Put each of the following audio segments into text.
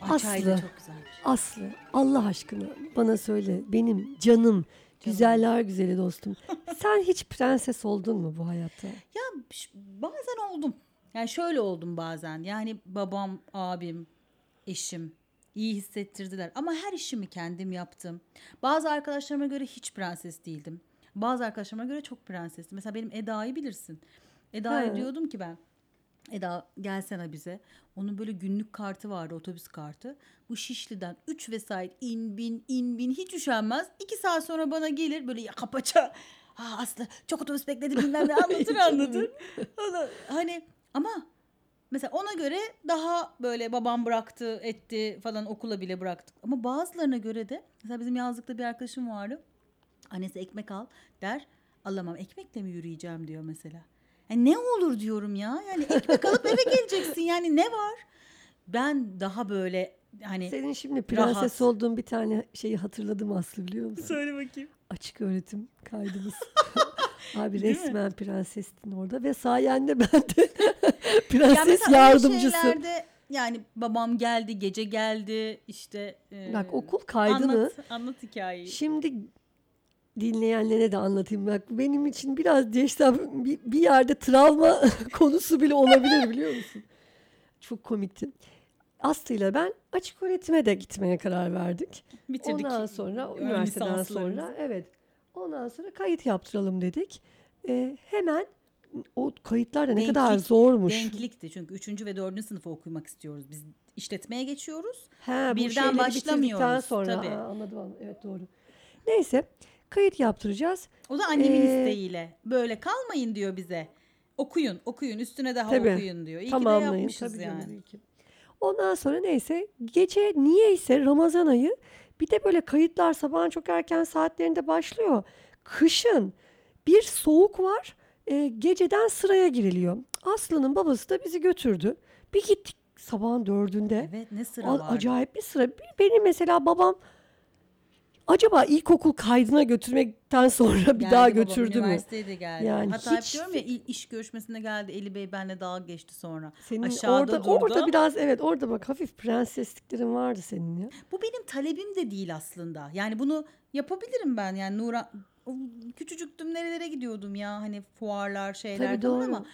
Aslı. çok güzelmiş. Aslı Allah aşkına bana söyle benim canım güzeller güzeli dostum. Sen hiç prenses oldun mu bu hayatta? Ya ş- bazen oldum. Yani şöyle oldum bazen. Yani babam, abim, eşim iyi hissettirdiler. Ama her işimi kendim yaptım. Bazı arkadaşlarıma göre hiç prenses değildim. Bazı arkadaşlarıma göre çok prensestim. Mesela benim Eda'yı bilirsin. Eda'ya diyordum ki ben. Eda gelsene bize. Onun böyle günlük kartı vardı otobüs kartı. Bu Şişli'den 3 vesait in bin in bin hiç üşenmez. 2 saat sonra bana gelir böyle yaka paça. Ha Aslı çok otobüs bekledim bilmem ne anlatır anlatır. Ona, hani ama mesela ona göre daha böyle babam bıraktı etti falan okula bile bıraktık. Ama bazılarına göre de mesela bizim yazlıkta bir arkadaşım vardı. Annesi ekmek al der. Alamam ekmekle mi yürüyeceğim diyor mesela. Yani ne olur diyorum ya. Yani ekmek alıp eve geleceksin. Yani ne var? Ben daha böyle hani Senin şimdi prenses Rahat. olduğun bir tane şeyi hatırladım Aslı biliyor musun? söyle bakayım. Açık öğretim kaydımız. Abi Değil mi? resmen prensestin orada ve sayende ben de prenses öyle yardımcısı. şeylerde yani babam geldi, gece geldi işte. e, Bak okul kaydını Anlat, anlat hikayeyi. Şimdi dinleyenlere de anlatayım. Bak benim için biraz değişti. Bir, bir yerde travma konusu bile olabilir biliyor musun? Çok komikti. Aslı ile ben açık öğretime de gitmeye karar verdik. Bitirdik. Ondan sonra üniversiteden sonra evet. Ondan sonra kayıt yaptıralım dedik. Ee, hemen o kayıtlar da ne kadar Denklik- zormuş. Denklikti çünkü 3. ve 4. sınıfı okumak istiyoruz. Biz işletmeye geçiyoruz. He, Birden başlamıyoruz, sonra. tabii. Ha, anladım, anladım. Evet doğru. Neyse kayıt yaptıracağız. O da annemin Ee, isteğiyle. Böyle kalmayın diyor bize. Okuyun, okuyun. Üstüne daha Tabii. okuyun diyor. İyi ki de Tamamlayın. yapmışız Tabii yani. Ondan sonra neyse gece niyeyse Ramazan ayı bir de böyle kayıtlar sabahın çok erken saatlerinde başlıyor. Kışın bir soğuk var. e, geceden sıraya giriliyor. Aslı'nın babası da bizi götürdü. Bir gittik sabahın dördünde. Evet ne sıra var. acayip bir sıra. Benim mesela babam acaba ilkokul kaydına götürmekten sonra bir Geldi daha babam, götürdü mü? Üniversiteye de geldi. Yani Hatta hiç- diyorum ya il- iş görüşmesine geldi. Eli Bey benle dalga geçti sonra. Senin Aşağıda orada durdu orada biraz evet orada bak hafif prensesliklerin vardı senin ya. Bu benim talebim de değil aslında. Yani bunu yapabilirim ben. Yani Nura küçücüktüm nerelere gidiyordum ya hani fuarlar şeyler ama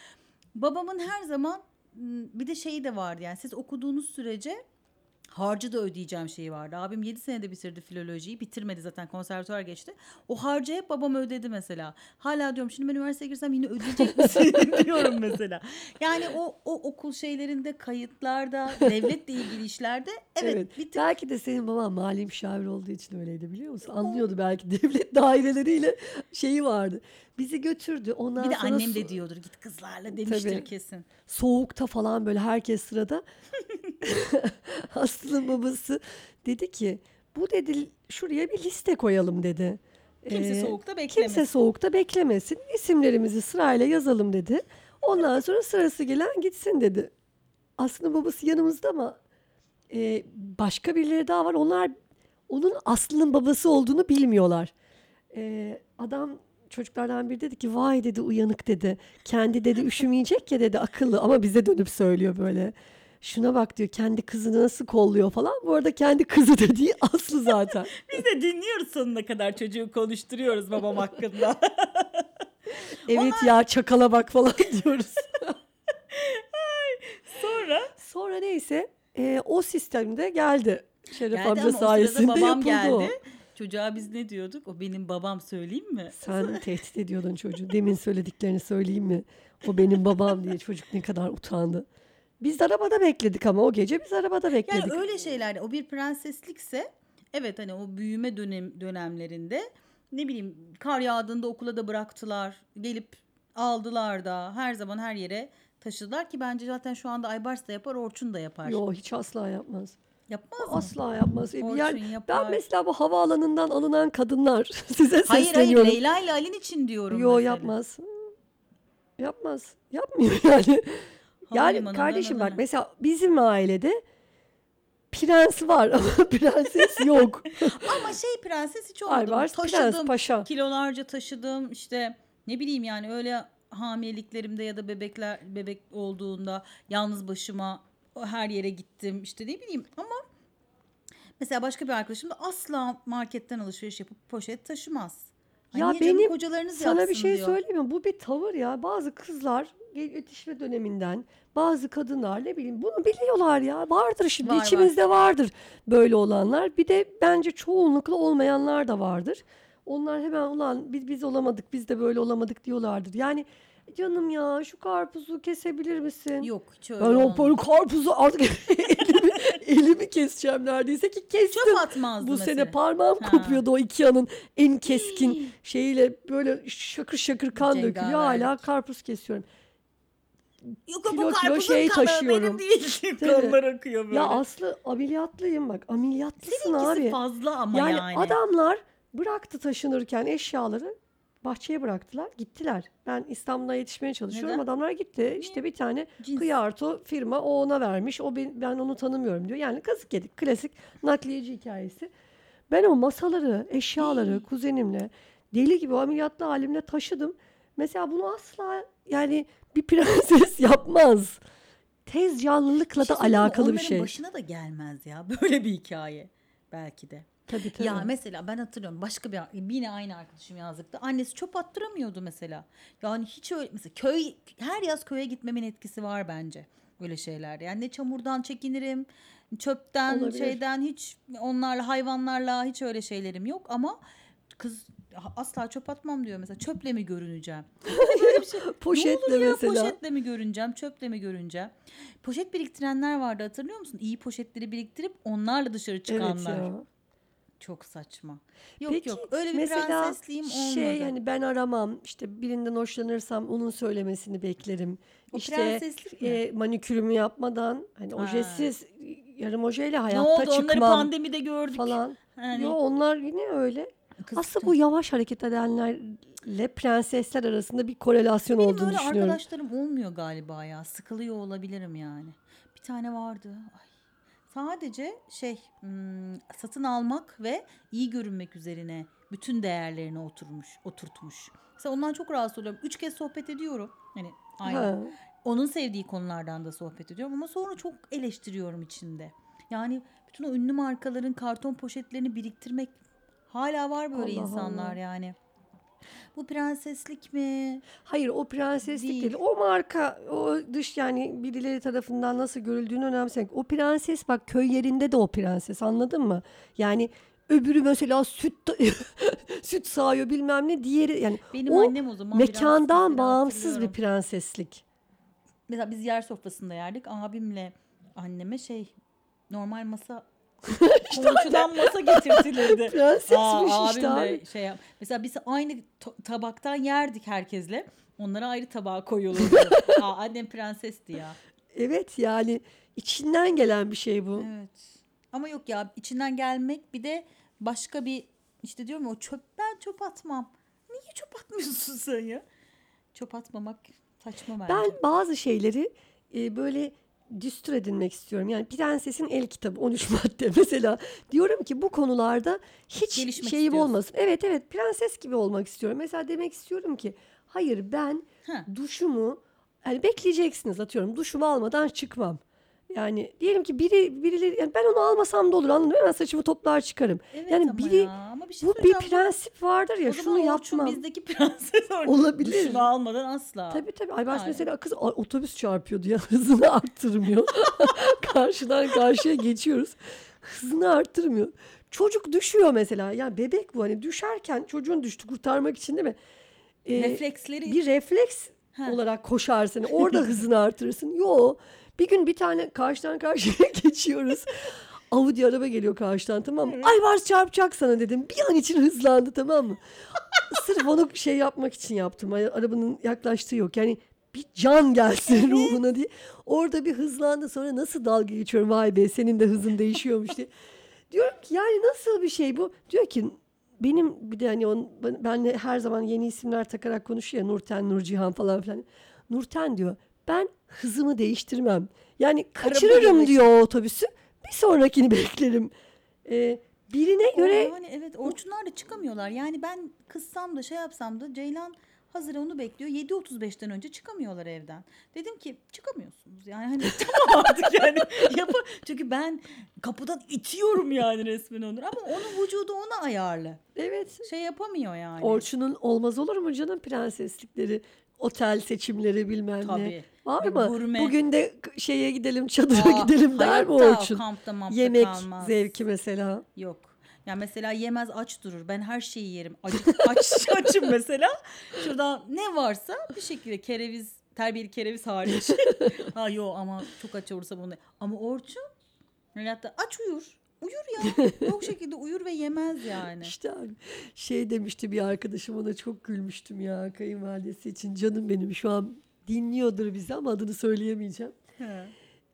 babamın her zaman bir de şeyi de vardı yani siz okuduğunuz sürece harcı da ödeyeceğim şeyi vardı. Abim 7 senede bitirdi filolojiyi. Bitirmedi zaten konservatuar geçti. O harcı hep babam ödedi mesela. Hala diyorum şimdi ben üniversiteye girsem yine ödeyecek misin diyorum mesela. Yani o, o okul şeylerinde kayıtlarda devletle ilgili işlerde evet, Evet. bir tık Belki de senin baban mali müşavir olduğu için öyleydi biliyor musun? Anlıyordu belki devlet daireleriyle şeyi vardı. Bizi götürdü. Ondan Bir de sonra annem de diyordur git kızlarla demiştir Tabii. kesin. soğukta falan böyle herkes sırada. Aslı'nın babası dedi ki bu dedi şuraya bir liste koyalım dedi. Kimse Ee, soğukta beklemesin. Kimse soğukta beklemesin. İsimlerimizi sırayla yazalım dedi. Ondan sonra sırası gelen gitsin dedi. Aslında babası yanımızda ama e, başka birileri daha var. Onlar onun Aslı'nın babası olduğunu bilmiyorlar. E, adam çocuklardan biri dedi ki vay dedi uyanık dedi. Kendi dedi üşümeyecek ya dedi akıllı ama bize dönüp söylüyor böyle. Şuna bak diyor kendi kızını nasıl kolluyor falan. Bu arada kendi kızı dediği Aslı zaten. Biz de dinliyoruz sonuna kadar çocuğu konuşturuyoruz babam hakkında. Evet ya çakala bak falan diyoruz. Sonra Sonra neyse e, o sistemde geldi. Şeref geldi amca sayesinde babam yapıldı geldi. o. Çocuğa biz ne diyorduk? O benim babam söyleyeyim mi? Sen tehdit ediyordun çocuğu. Demin söylediklerini söyleyeyim mi? O benim babam diye çocuk ne kadar utandı. Biz de arabada bekledik ama o gece biz arabada bekledik. Yani öyle şeylerde o bir prenseslikse evet hani o büyüme dönem dönemlerinde ne bileyim kar yağdığında okula da bıraktılar. Gelip aldılar da her zaman her yere taşıdılar ki bence zaten şu anda Aybars da yapar, Orçun da yapar. Yo hiç asla yapmaz. Yapmaz O mı? Asla yapmaz. E, Orçun yer- yapar. ben mesela bu havaalanından alınan kadınlar size Hayır hayır sesleniyorum. Leyla ile Alin için diyorum Yo mesela. yapmaz. Yapmaz. Yapmıyor yani. Yani Havalimanından kardeşim bak mesela bizim ailede prens var ama prenses yok. Ama şey prenses hiç Ay var taşıdım. prens paşa. Kilolarca taşıdım. işte ne bileyim yani öyle hamileliklerimde ya da bebekler bebek olduğunda yalnız başıma her yere gittim. işte ne bileyim ama mesela başka bir arkadaşım da asla marketten alışveriş yapıp poşet taşımaz. Ay Ya canım, benim kocalarınız Sana bir şey diyor. söyleyeyim mi? Bu bir tavır ya. Bazı kızlar yetişme döneminden bazı kadınlar ne bileyim bunu biliyorlar ya. Vardır şimdi var. içimizde vardır böyle olanlar. Bir de bence çoğunlukla olmayanlar da vardır. Onlar hemen ulan biz biz olamadık biz de böyle olamadık diyorlardır. Yani canım ya şu karpuzu kesebilir misin? Yok hiç öyle Ben o olmaz. böyle karpuzu artık elimi, elimi keseceğim neredeyse ki kestim. Çöp atmazdı Bu mesela. sene parmağım Ha. kopuyordu o Ikea'nın en keskin şeyiyle böyle şakır şakır kan dökülüyor. Hala karpuz kesiyorum. Yok kilo bu kilo karpuzun şey kanı taşıyorum. benim değil. Tabii. Kanlar akıyor böyle. Ya Aslı ameliyatlıyım bak. Ameliyatlısın Seninkisi abi. fazla ama Yani, yani. adamlar bıraktı taşınırken eşyaları bahçeye bıraktılar gittiler. Ben İstanbul'a yetişmeye çalışıyorum. Neden? Adamlar gitti. İşte bir tane Cins. Kıyarto firma o ona vermiş. O ben, ben onu tanımıyorum diyor. Yani kazık yedik. Klasik nakliyeci hikayesi. Ben o masaları, eşyaları kuzenimle deli gibi o ameliyatlı halimle taşıdım. Mesela bunu asla yani bir prenses yapmaz. Tez canlılıkla Bir şey da alakalı bir şey. başına da gelmez ya böyle bir hikaye belki de. Tabii tabii. Ya mesela ben hatırlıyorum başka bir yine aynı arkadaşım yazlıkta annesi çöp attıramıyordu mesela. Yani hiç öyle mesela köy her yaz köye gitmemin etkisi var bence böyle şeyler. Yani ne çamurdan çekinirim, çöpten, Olabilir. şeyden hiç onlarla hayvanlarla hiç öyle şeylerim yok ama kız asla çöp atmam diyor mesela. Çöple mi görüneceğim? Böyle bir şey. Poşetle ne ya, mesela. Poşetle mi görüneceğim, çöple mi görüneceğim? Poşet biriktirenler vardı hatırlıyor musun? İyi poşetleri biriktirip onlarla dışarı Evet çıkanlar. ya. Çok saçma. Yok Peki, yok öyle bir mesela prensesliğim olmadı. Şey hani ben aramam işte birinden hoşlanırsam onun söylemesini beklerim. O işte e, manikürümü yapmadan hani Ha. ojesiz yarım ojeyle ne hayatta oldu onları çıkmam pandemide gördük. falan. Hani Yo onlar yine öyle. Kız- Aslında bu yavaş hareket edenlerle prensesler arasında bir korelasyon benim olduğunu öyle düşünüyorum. arkadaşlarım olmuyor galiba ya. Sıkılıyor olabilirim yani. Bir tane vardı. Ay. Sadece şey hmm, satın almak ve iyi görünmek üzerine bütün değerlerini oturmuş, oturtmuş. Mesela ondan çok rahatsız oluyorum. Üç kez sohbet ediyorum. Hani aynı. Ha. Onun sevdiği konulardan da sohbet ediyorum ama sonra çok eleştiriyorum içinde. Yani bütün o ünlü markaların karton poşetlerini biriktirmek hala var böyle Allah insanlar Allah. yani. Bu prenseslik mi? Hayır o prenseslik Değil. değil. O marka o dış yani birileri tarafından nasıl görüldüğünü önemsemek. O prenses bak köy yerinde de o prenses anladın mı? Yani öbürü mesela süt süt sağıyor bilmem ne diğeri yani Benim o annem o zaman mekandan bağımsız bir prenseslik. Mesela biz yer sofrasında yerdik. Abimle anneme şey normal masa komşudan masa getirtilirdi. Prensesmiş Aa, işte abim de abi. şey yap. Mesela biz aynı to- tabaktan yerdik herkesle. Onlara ayrı tabağa koyulurdu. Aa, annem prensesti ya. Evet yani içinden gelen bir şey bu. Evet. Ama yok ya içinden gelmek bir de başka bir işte diyorum ya o çöp ben çöp atmam. Niye çöp atmıyorsun sen ya? Çöp atmamak saçma bence. Ben bazı şeyleri e, böyle düstur edinmek istiyorum. Yani Prenses'in el kitabı 13 madde mesela. Diyorum ki bu konularda hiç Gelişmek şeyim istiyorsun. olmasın. Evet evet prenses gibi olmak istiyorum. Mesela demek istiyorum ki hayır ben Ha. duşumu yani bekleyeceksiniz atıyorum duşumu almadan çıkmam. Yani diyelim ki biri birileri yani ben onu almasam da olur anladın mı? Hemen saçımı toplar çıkarım. Evet yani ama biri ya. Ama bir şey bu bir söyleyeceğim. prensip vardır ya O şunu zaman Orçun yapmam. bizdeki prenses. Olabilir. Duşunu almadan asla. Tabii tabii. Ay baş Aynen. mesela kız a- otobüs çarpıyordu ya hızını arttırmıyor. Karşıdan karşıya geçiyoruz. Hızını arttırmıyor. Çocuk düşüyor mesela. Yani bebek bu hani düşerken çocuğun düştü kurtarmak için değil mi? Ee, Refleksleri bir refleks Ha. olarak koşarsın. Orada hızını artırırsın. Yo. Bir gün bir tane karşıdan karşıya geçiyoruz. Audi araba geliyor karşıdan tamam mı? Ay var çarpacak sana dedim. Bir an için hızlandı tamam mı? Sırf onu şey yapmak için yaptım. Arabanın yaklaştığı yok. Yani bir can gelsin ruhuna diye. Orada bir hızlandı sonra nasıl dalga geçiyorum vay be senin de hızın değişiyormuş diye. Diyorum ki yani nasıl bir şey bu? Diyor ki benim bir de hani on, ben- her zaman yeni isimler takarak konuşuyor ya Nurten, Nurcihan falan filan. Nurten diyor ben hızımı değiştirmem. Yani kaçırırım diyor o otobüsü. bir sonrakini beklerim. Ee, birine göre Yani evet Orçunlar da çıkamıyorlar. Yani ben kızsam da şey yapsam da Ceylan hazır onu bekliyor. 7.35'ten önce çıkamıyorlar evden. Dedim ki çıkamıyorsunuz. Yani hani tamam artık yani. Yapı Çünkü ben kapıdan itiyorum yani resmen onları. Ama onun vücudu ona ayarlı. evet Şey yapamıyor yani. Orçun'un olmaz olur mu canım prenseslikleri, otel seçimleri bilmem ne. Var Ve mı? gurme. Bugün de şeye gidelim, çadıra Aa, gidelim der mi hayatta Orçun? Kampta mampta Yemek kalmaz. zevki mesela. Yok. Ya mesela yemez aç durur. Ben her şeyi yerim. Acı, aç, açım mesela. Şurada ne varsa bir şekilde kereviz, terbiyeli kereviz hariç. ha yo ama çok aç olursa bunu. Ama Orçun hayatta aç uyur. Uyur ya. Yok şekilde uyur ve yemez yani. İşte abi, şey demişti bir arkadaşım ona çok gülmüştüm ya kayınvalidesi için. Canım benim şu an dinliyordur bizi ama adını söyleyemeyeceğim. He.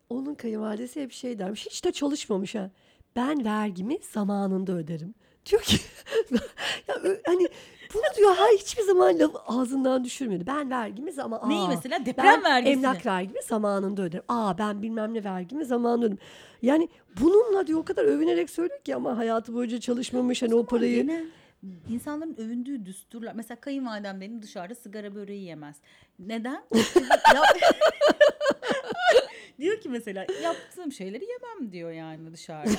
Onun kayınvalidesi hep şey dermiş. Hiç de çalışmamış ha. Ben vergimi zamanında öderim. Diyor ki ya, hani bunu diyor ha hiçbir zaman laf ağzından düşürmedi. Ben vergimi zaman Neyi mesela? Deprem ben vergisini. emlak vergimi zamanında öderim. Aa ben bilmem ne vergimi zamanında öderim. Yani bununla diyor o kadar övünerek söylüyor ki ama hayatı boyunca çalışmamış hani o parayı. Genel insanların övündüğü düsturlar. Mesela kayınvalidem benim dışarıda sigara böreği yemez. Neden? Diyor ki mesela yaptığım şeyleri yemem diyor yani dışarıda.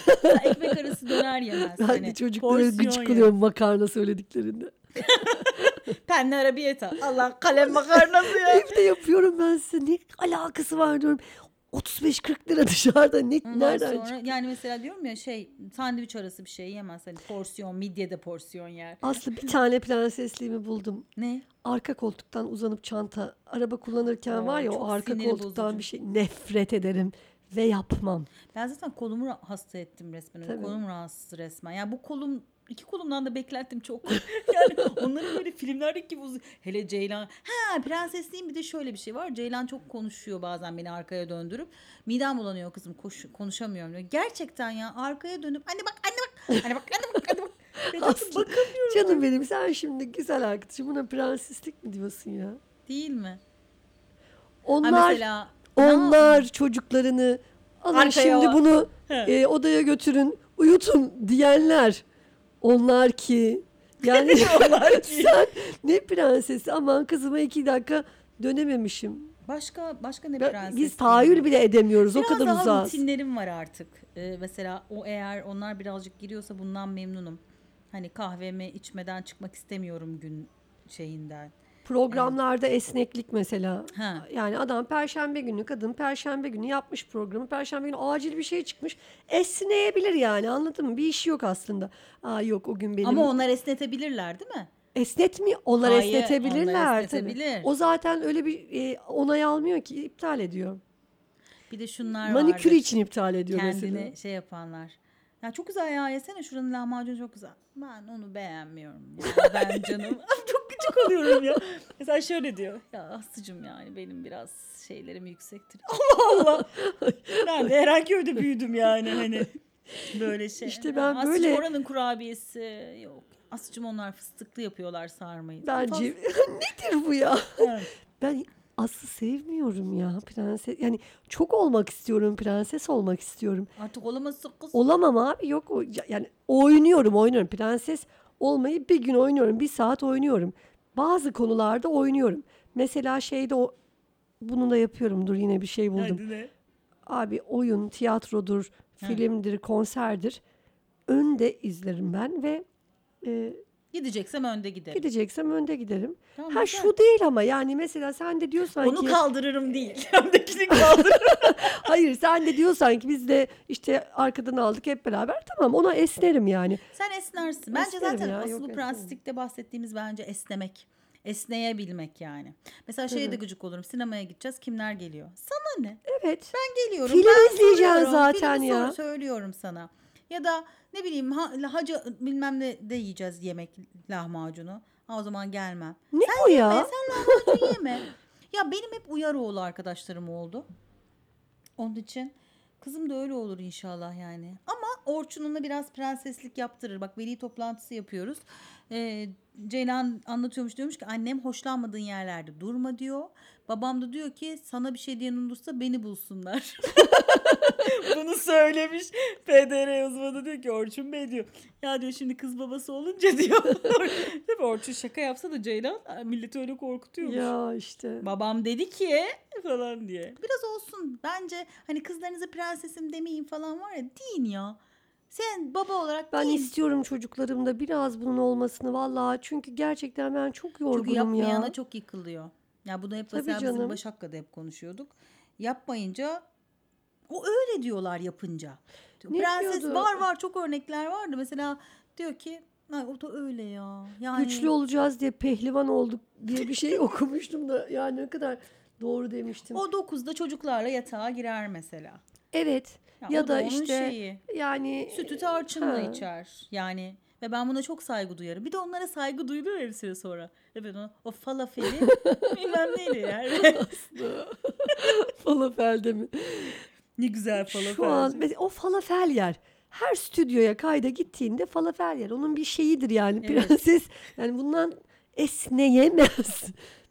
Ekmek arası döner yemez. Ben Hani çocuklara gıcık oluyorum makarna söylediklerinde. Penne arabiyeta. Allah kalem makarnası ya. Evde yapıyorum ben size. Ne alakası var diyorum. 35-40 lira dışarıda. Ne, Ondan nereden sonra çıktı? yani mesela diyorum ya şey sandviç arası bir şey yemez. Hani porsiyon midye de porsiyon yer. Aslı bir tane prensesliğimi buldum. Ne? Arka koltuktan uzanıp çanta. Araba kullanırken Oo, var ya o arka koltuktan bozucu. bir şey nefret ederim. Ve yapmam. Ben zaten kolumu hasta ettim resmen. Tabii. Kolum rahatsız resmen. Yani bu kolum iki kolumdan da beklentim çok. yani onların böyle filmlerdeki gibi uzun. Hele Ceylan. Ha prensesliğin bir de şöyle bir şey var. Ceylan çok konuşuyor bazen beni arkaya döndürüp. Midem bulanıyor kızım koş, konuşamıyorum diyor. Gerçekten ya arkaya dönüp anne bak anne bak anne bak anne bak anne bak. Aslı, Bakamıyorum. Canım benim sen şimdi güzel arkadaşım buna prenseslik mi diyorsun ya? Değil mi? Ha Onlar mesela ne onlar çocuklarını alın Arkaya şimdi o- bunu He. e, odaya götürün uyutun diyenler onlar ki yani Onlar ki. sen ne prensesi aman kızıma iki dakika dönememişim. Başka başka ne Ben- prenses? biz tahayyül bile edemiyoruz Biraz o kadar daha uzağız. rutinlerim var artık. Ee, mesela o eğer onlar birazcık giriyorsa bundan memnunum. Hani kahvemi içmeden çıkmak istemiyorum gün şeyinden. Programlarda esneklik mesela. Ha. Yani adam perşembe günü kadın perşembe günü yapmış programı. Perşembe günü acil bir şey çıkmış. Esneyebilir yani anladın mı? Bir işi yok aslında. Aa yok o gün benim. Ama onlar esnetebilirler değil mi? Esnetmiyor. Onlar Hayır, esnetebilirler. onlar tabii. esnetebilir. O zaten öyle bir e, onay almıyor ki iptal ediyor. Bir de şunlar Manikür vardır. için iptal ediyor Kendini mesela. şey yapanlar. Ya çok güzel ya yesene şuranın lahmacunu çok güzel. Ben onu beğenmiyorum. Ya. Ben canım çok küçük oluyorum ya. Mesela şöyle diyor. Ya Aslı'cım yani benim biraz şeylerim yüksektir. Allah Allah. Ben de Erenköy'de büyüdüm yani hani. Böyle şey. İşte ben Aslı'cım böyle- oranın kurabiyesi yok. Aslı'cım onlar fıstıklı yapıyorlar sarmayı. Bence nedir bu ya? Fazla- Ben Aslı sevmiyorum ya prenses. Yani çok olmak istiyorum prenses olmak istiyorum. Artık olamazsın kız. Olamam abi yok o yani oynuyorum oynuyorum prenses olmayı bir gün oynuyorum bir saat oynuyorum. Bazı konularda oynuyorum. Mesela şeyde o bunu da yapıyorum dur yine bir şey buldum. Hadi ne? Abi oyun, tiyatrodur, filmdir, konserdir. Önde izlerim ben ve e, Gideceksem önde giderim. gideceksem önde giderim. Tamam, ha güzel. şu değil ama yani mesela sen de diyorsan Onu ki kaldırırım değil. Öndekini kaldırırım. hayır sen de diyorsan ki biz de işte arkadan aldık hep beraber tamam ona esnerim yani. Sen esnersin. Bence Esnerim zaten ya, asıl esnemem. prenslikte bahsettiğimiz bence esnemek. Esneyebilmek yani. Mesela şeye de gıcık olurum. Sinemaya gideceğiz. Kimler geliyor? Sana ne? Evet. Ben geliyorum. Film ben soruyorum, zaten filmi ya. söylüyorum sana. Ya da ne bileyim ha, hacı bilmem ne de yiyeceğiz yemek lahmacunu. Ha, o zaman gelmem. Ne o ya? Yeme, sen lahmacun yeme. Ya benim hep uyar oğlu arkadaşlarım oldu. Onun için kızım da öyle olur inşallah yani. Ama Orçun'una biraz prenseslik yaptırır. Bak veli toplantısı yapıyoruz. Ee, Ceylan anlatıyormuş diyormuş ki annem hoşlanmadığın yerlerde durma diyor. Babam da diyor ki sana bir şey diyen olursa beni bulsunlar. Bunu söylemiş PDR uzmanı diyor ki Orçun Bey diyor. Ya diyor şimdi kız babası olunca diyor. Tabii Orçun şaka yapsa da Ceylan milleti öyle korkutuyormuş. Ya işte. Babam dedi ki falan diye. Biraz olsun bence hani kızlarınıza prensesim demeyin falan var ya deyin ya. Sen baba olarak Ben deyin. istiyorum çocuklarımda biraz bunun olmasını vallahi. Çünkü gerçekten ben çok Çünkü yorgunum yapmayana ya. çok yıkılıyor. Ya bunu hep Tabii mesela bizim canım. Başak'la da hep konuşuyorduk. Yapmayınca o öyle diyorlar yapınca. Ne Prenses diyordu? var var çok örnekler vardı. Mesela diyor ki Ay, o da öyle ya. Yani Güçlü olacağız diye pehlivan olduk diye bir şey okumuştum da yani ne kadar doğru demiştim. o 9'da çocuklarla yatağa girer mesela. Evet. Ya, Ya o da onun işte şeyi. yani Sütü tarçınla Ha. içer. Yani ve ben buna çok saygı duyarım. Bir de onlara saygı duyuluyor ya bir süre sonra. Ve ben o, o falafeli bilmem neyle yer. falafelde mi? ne güzel falafel. Şu an mesela o falafel yer. Her stüdyoya kayda gittiğinde falafel yer. Onun bir şeyidir yani. Evet. Prenses yani bundan esneyemez.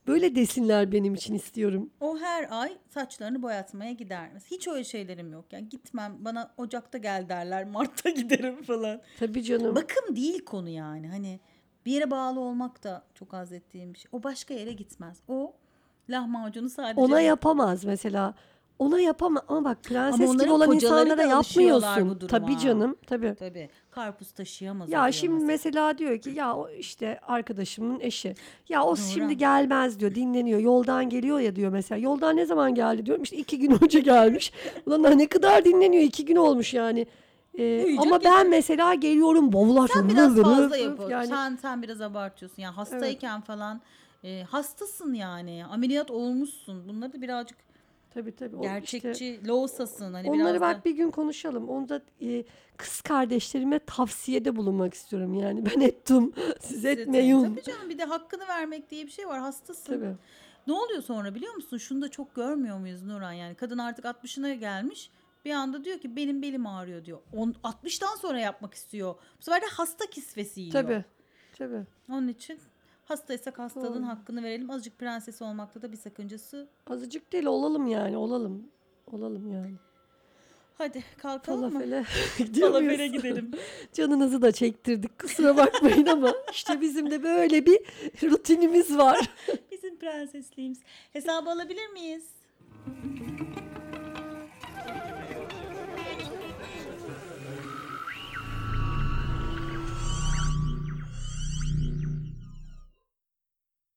Böyle desinler benim için istiyorum. O her ay saçlarını boyatmaya gider. Hiç öyle şeylerim yok. Yani gitmem bana Ocak'ta gel derler. Mart'ta giderim falan. Tabii canım. Bakım değil konu yani. Hani bir yere bağlı olmak da çok haz ettiğim bir şey. O başka yere gitmez. O lahmacunu sadece Ona yapamaz mesela. Ona yapamaz ama bak prenses gibi onların olan kocaları insanlara da alışıyorlar yapmıyorsun. bu duruma. Tabii canım tabii. Tabii karpuz taşıyamaz. Ya oluyor şimdi mesela. mesela diyor ki ya o işte arkadaşımın eşi. Ya o şimdi gelmez diyor dinleniyor. Yoldan geliyor ya diyor mesela. Yoldan ne zaman geldi diyorum. İşte iki gün önce gelmiş. Ulan ne kadar dinleniyor iki gün olmuş yani. Ee, Uyuyacak ama ben mesela geliyorum bavullar Sen biraz fazla yapıyorsun. Yani, Sen sen biraz abartıyorsun. Yani hastayken falan e, hastasın yani. Ameliyat olmuşsun. Bunları da birazcık tabii tabii. o işte- gerçekçi, loğusasın. Hani Onları biraz bak da... bir gün konuşalım. Onda e, kız kardeşlerime tavsiyede bulunmak istiyorum yani. Ben ettim, siz etmeyin. Tabii canım bir de hakkını vermek diye bir şey var. Hastasın. Tabii. Ne oluyor sonra biliyor musun? Şunu da çok görmüyor muyuz Nurhan? Yani kadın artık 60'ına gelmiş. Bir anda diyor ki benim belim ağrıyor diyor. On, 60'tan sonra yapmak istiyor. Bu sefer de hasta kisvesi yiyor. Tabii. Tabii. Onun için hastaysak hastalığın hakkını verelim. Azıcık prenses olmakta da bir sakıncası. Azıcık değil olalım yani olalım. Olalım yani. Hadi kalkalım mı? Falafele muyuz? Falafele gidelim. Canınızı da çektirdik kusura bakmayın ama işte bizim de böyle bir rutinimiz var. Bizim prensesliğimiz. Hesabı alabilir miyiz?